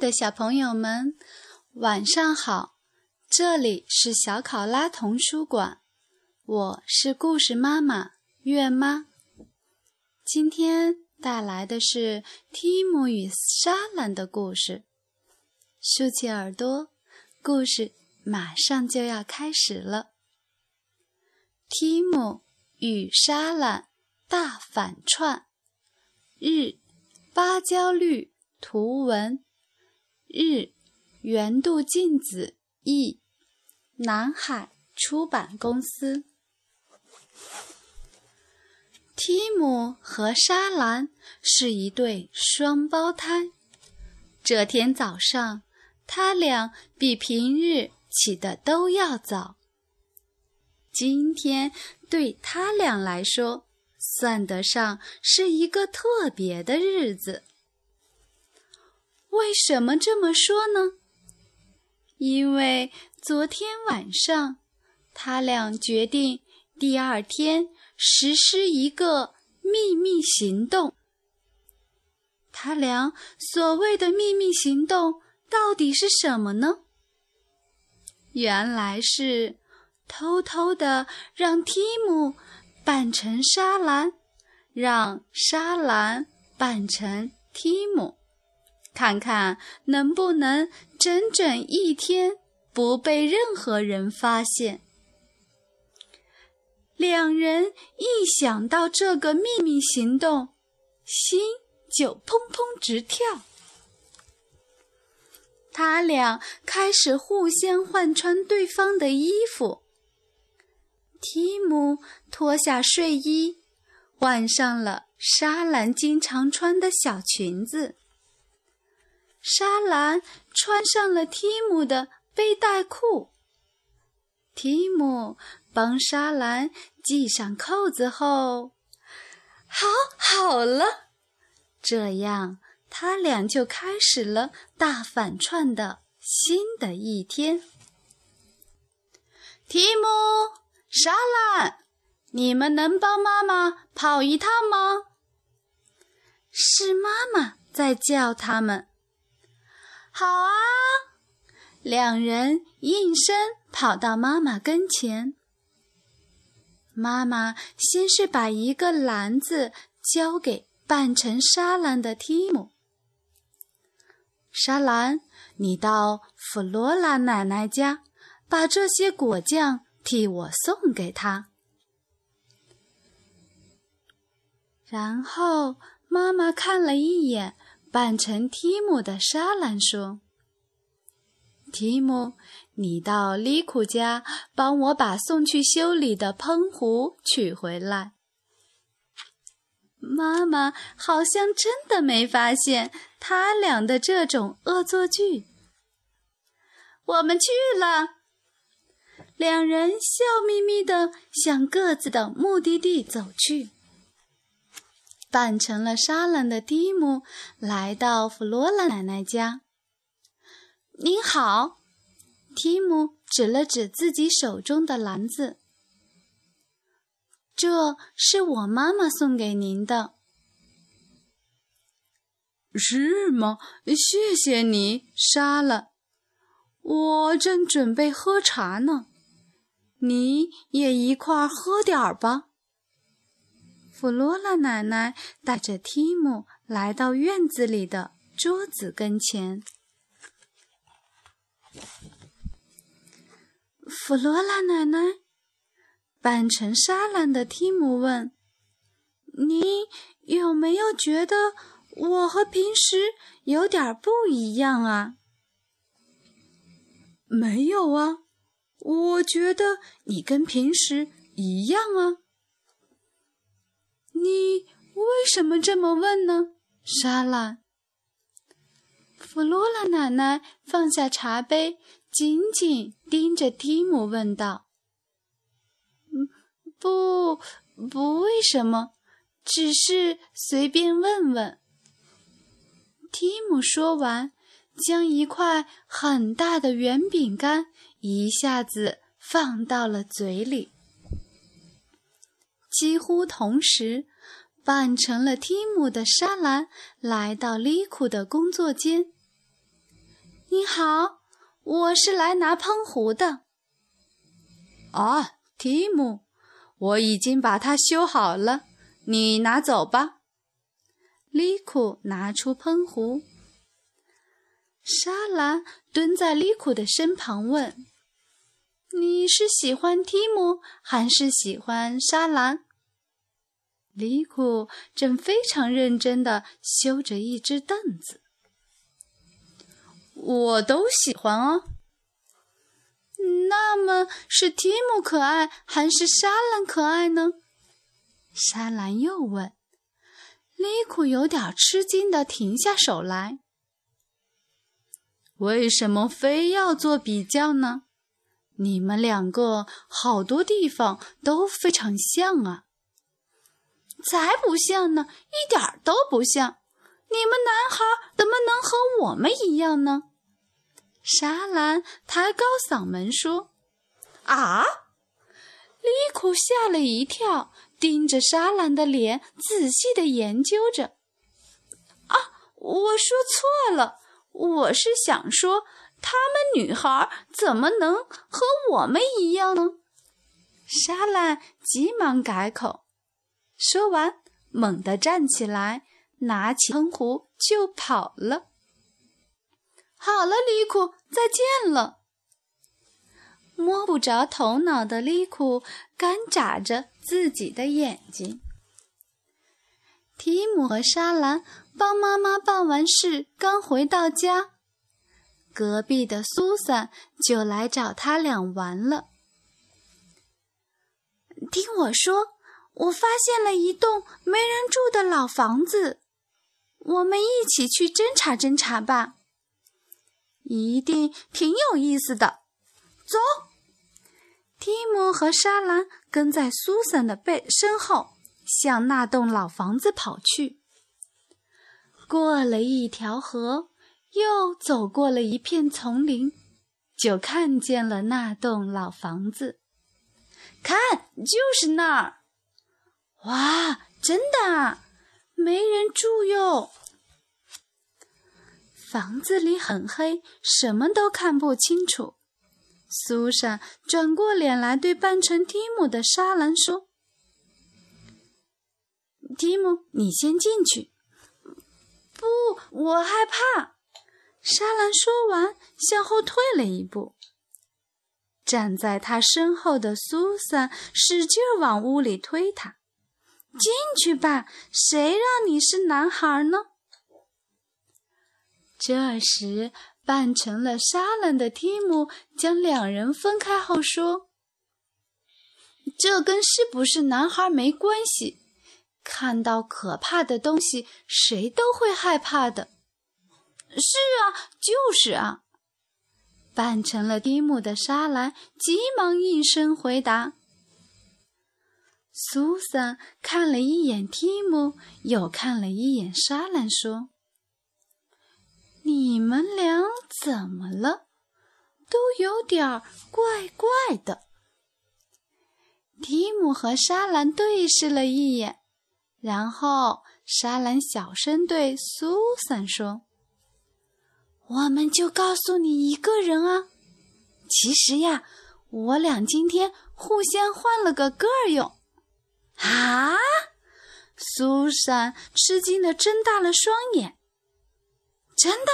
的小朋友们，晚上好！这里是小考拉童书馆，我是故事妈妈月妈。今天带来的是提姆与莎兰的故事。竖起耳朵，故事马上就要开始了。提姆与莎兰大反串，日芭蕉绿图文。日，原度静子译，南海出版公司。提姆和莎兰是一对双胞胎。这天早上，他俩比平日起得都要早。今天对他俩来说，算得上是一个特别的日子。为什么这么说呢？因为昨天晚上，他俩决定第二天实施一个秘密行动。他俩所谓的秘密行动到底是什么呢？原来是偷偷的让提姆扮成沙兰，让沙兰扮成提姆。看看能不能整整一天不被任何人发现。两人一想到这个秘密行动，心就砰砰直跳。他俩开始互相换穿对方的衣服。提姆脱下睡衣，换上了莎兰经常穿的小裙子。莎兰穿上了提姆的背带裤。提姆帮莎兰系上扣子后，好好了，这样他俩就开始了大反串的新的一天。提姆、莎兰，你们能帮妈妈跑一趟吗？是妈妈在叫他们。好啊！两人应声跑到妈妈跟前。妈妈先是把一个篮子交给扮成沙兰的提姆。沙兰，你到弗罗拉奶奶家，把这些果酱替我送给她。然后妈妈看了一眼。扮成提姆的沙兰说：“提姆，你到利库家帮我把送去修理的喷壶取回来。”妈妈好像真的没发现他俩的这种恶作剧。我们去了，两人笑眯眯地向各自的目的地走去。扮成了沙兰的蒂姆来到弗罗拉奶奶家。您好，提姆指了指自己手中的篮子，这是我妈妈送给您的。是吗？谢谢你，沙兰。我正准备喝茶呢，你也一块喝点儿吧。弗罗拉奶奶带着提姆来到院子里的桌子跟前。弗罗拉奶奶扮成沙兰的提姆问：“你有没有觉得我和平时有点不一样啊？”“没有啊，我觉得你跟平时一样啊。”你为什么这么问呢，莎拉？弗罗拉奶奶放下茶杯，紧紧盯着提姆问道：“嗯，不，不，为什么？只是随便问问。”提姆说完，将一块很大的圆饼干一下子放到了嘴里。几乎同时，扮成了提姆的莎兰来到利库的工作间。你好，我是来拿喷壶的。啊，提姆，我已经把它修好了，你拿走吧。利库拿出喷壶。莎兰蹲在利库的身旁问：“你是喜欢提姆，还是喜欢莎兰？”李库正非常认真地修着一只凳子。我都喜欢哦。那么是提姆可爱，还是莎兰可爱呢？莎兰又问。李库有点吃惊地停下手来。为什么非要做比较呢？你们两个好多地方都非常像啊！才不像呢，一点都不像。你们男孩怎么能和我们一样呢？莎兰抬高嗓门说：“啊！”利库吓了一跳。盯着莎兰的脸，仔细的研究着。啊，我说错了，我是想说，她们女孩怎么能和我们一样呢？莎兰急忙改口，说完，猛地站起来，拿起喷壶就跑了。好了，利库，再见了。摸不着头脑的利库干眨着自己的眼睛。提姆和莎兰帮妈妈办完事，刚回到家，隔壁的苏珊就来找他俩玩了。听我说，我发现了一栋没人住的老房子，我们一起去侦查侦查吧，一定挺有意思的。走。提姆和莎兰跟在苏珊的背身后，向那栋老房子跑去。过了一条河，又走过了一片丛林，就看见了那栋老房子。看，就是那儿！哇，真的，没人住哟。房子里很黑，什么都看不清楚。苏珊转过脸来，对扮成提姆的莎兰说：“提姆，你先进去。”“不，我害怕。”莎兰说完，向后退了一步。站在他身后的苏珊使劲往屋里推他：“进去吧，谁让你是男孩呢？”这时。扮成了沙兰的蒂姆将两人分开后说：“这跟是不是男孩没关系。看到可怕的东西，谁都会害怕的。”“是啊，就是啊。”扮成了蒂姆的莎兰急忙应声回答。苏珊看了一眼提姆，又看了一眼莎兰，说。你们俩怎么了？都有点怪怪的。蒂姆和莎兰对视了一眼，然后莎兰小声对苏珊说：“我们就告诉你一个人啊。其实呀，我俩今天互相换了个个儿用。”啊！苏珊吃惊的睁大了双眼。真的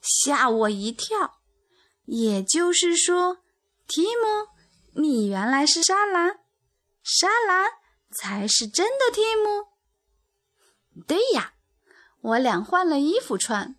吓我一跳，也就是说，提姆，你原来是沙兰，沙兰才是真的提姆。对呀，我俩换了衣服穿。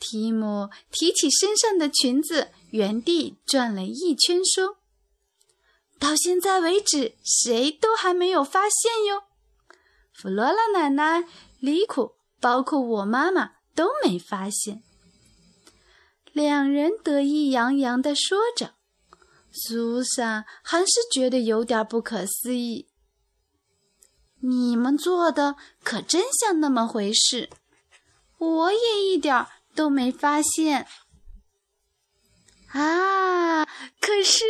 提姆提起身上的裙子，原地转了一圈，说：“到现在为止，谁都还没有发现哟。弗罗拉奶奶、里库，包括我妈妈。”都没发现，两人得意洋洋地说着。苏珊还是觉得有点不可思议。你们做的可真像那么回事，我也一点都没发现。啊！可是，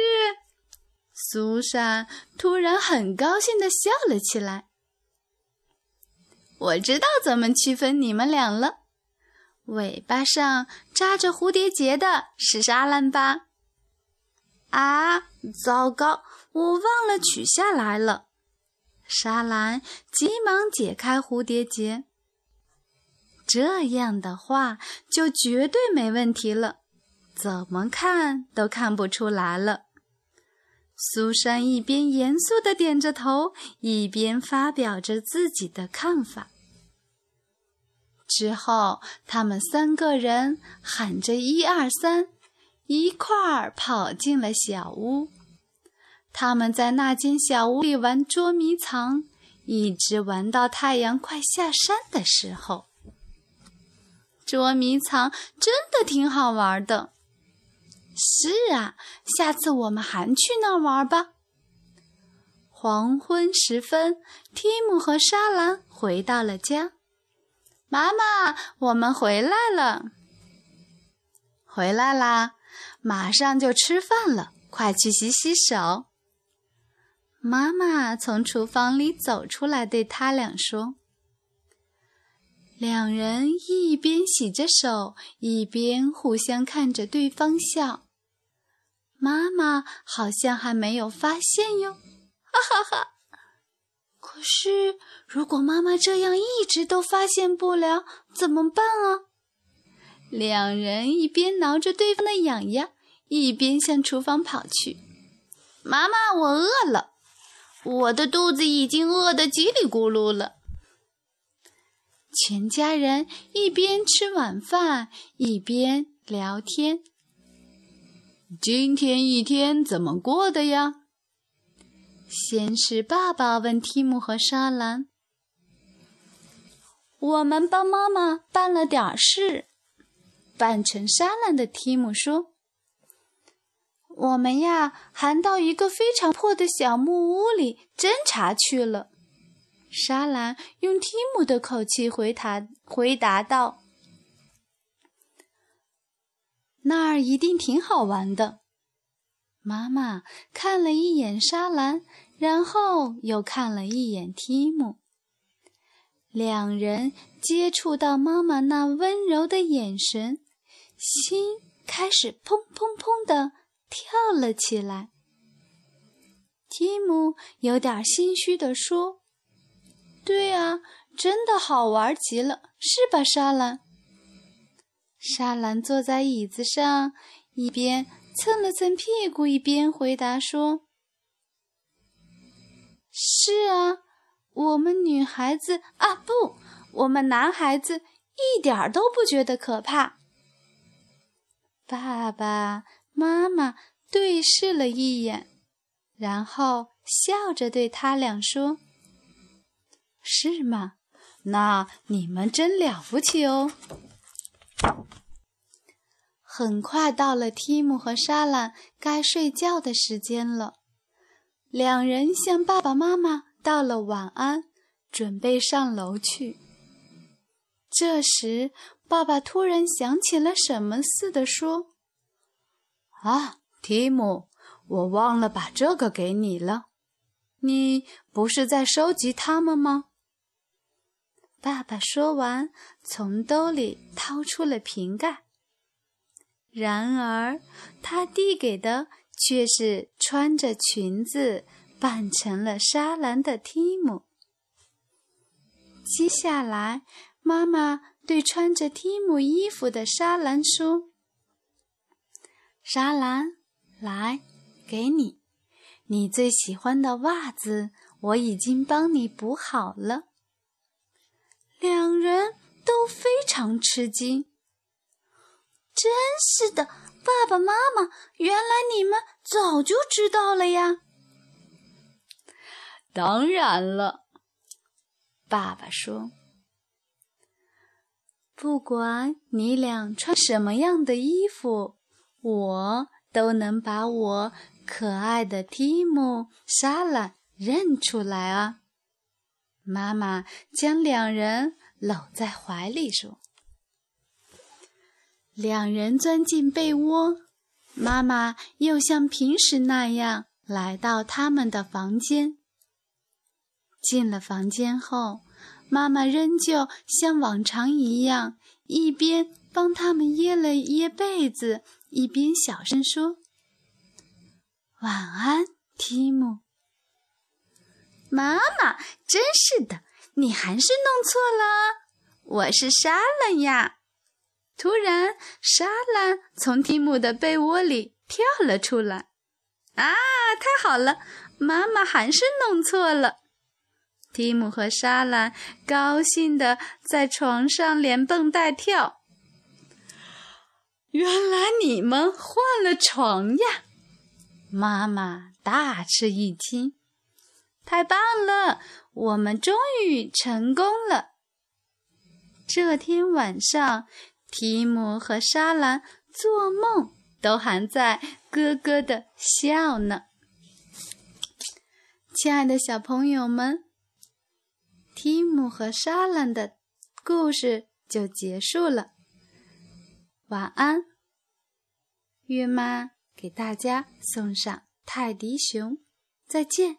苏珊突然很高兴地笑了起来。我知道怎么区分你们俩了。尾巴上扎着蝴蝶结的是沙兰吧？啊，糟糕，我忘了取下来了。沙兰急忙解开蝴蝶结。这样的话，就绝对没问题了，怎么看都看不出来了。苏珊一边严肃地点着头，一边发表着自己的看法。之后，他们三个人喊着“一二三”，一块儿跑进了小屋。他们在那间小屋里玩捉迷藏，一直玩到太阳快下山的时候。捉迷藏真的挺好玩的。是啊，下次我们还去那儿玩吧。黄昏时分，蒂姆和莎兰回到了家。妈妈，我们回来了。回来啦，马上就吃饭了，快去洗洗手。妈妈从厨房里走出来，对他俩说。两人一边洗着手，一边互相看着对方笑。妈妈好像还没有发现哟，哈哈哈！可是，如果妈妈这样一直都发现不了，怎么办啊？两人一边挠着对方的痒痒，一边向厨房跑去。妈妈，我饿了，我的肚子已经饿得叽里咕噜了。全家人一边吃晚饭一边聊天。今天一天怎么过的呀？先是爸爸问提姆和莎兰：“我们帮妈妈办了点事。”扮成莎兰的提姆说：“我们呀，还到一个非常破的小木屋里侦查去了。”莎兰用提姆的口气回答回答道：“那儿一定挺好玩的。”妈妈看了一眼莎兰，然后又看了一眼提姆。两人接触到妈妈那温柔的眼神，心开始砰砰砰的跳了起来。提姆有点心虚地说。对啊，真的好玩极了，是吧，莎兰？莎兰坐在椅子上，一边蹭了蹭屁股，一边回答说：“是啊，我们女孩子啊，不，我们男孩子一点儿都不觉得可怕。”爸爸妈妈对视了一眼，然后笑着对他俩说。是吗？那你们真了不起哦！很快到了提姆和莎兰该睡觉的时间了，两人向爸爸妈妈道了晚安，准备上楼去。这时，爸爸突然想起了什么似的说：“啊，提姆，我忘了把这个给你了。你不是在收集它们吗？”爸爸说完，从兜里掏出了瓶盖。然而，他递给的却是穿着裙子扮成了沙兰的蒂姆。接下来，妈妈对穿着蒂姆衣服的沙兰说：“沙兰，来，给你，你最喜欢的袜子，我已经帮你补好了。”两人都非常吃惊。真是的，爸爸妈妈，原来你们早就知道了呀！当然了，爸爸说：“不管你俩穿什么样的衣服，我都能把我可爱的提姆、莎拉认出来啊！”妈妈将两人搂在怀里说：“两人钻进被窝，妈妈又像平时那样来到他们的房间。进了房间后，妈妈仍旧像往常一样，一边帮他们掖了掖被子，一边小声说：“晚安，提姆。”妈妈，真是的，你还是弄错了。我是莎兰呀！突然，莎兰从蒂姆的被窝里跳了出来。啊，太好了！妈妈还是弄错了。蒂姆和莎兰高兴地在床上连蹦带跳。原来你们换了床呀！妈妈大吃一惊。太棒了，我们终于成功了。这天晚上，提姆和莎兰做梦都还在咯咯的笑呢。亲爱的小朋友们，提姆和莎兰的故事就结束了。晚安，月妈给大家送上泰迪熊，再见。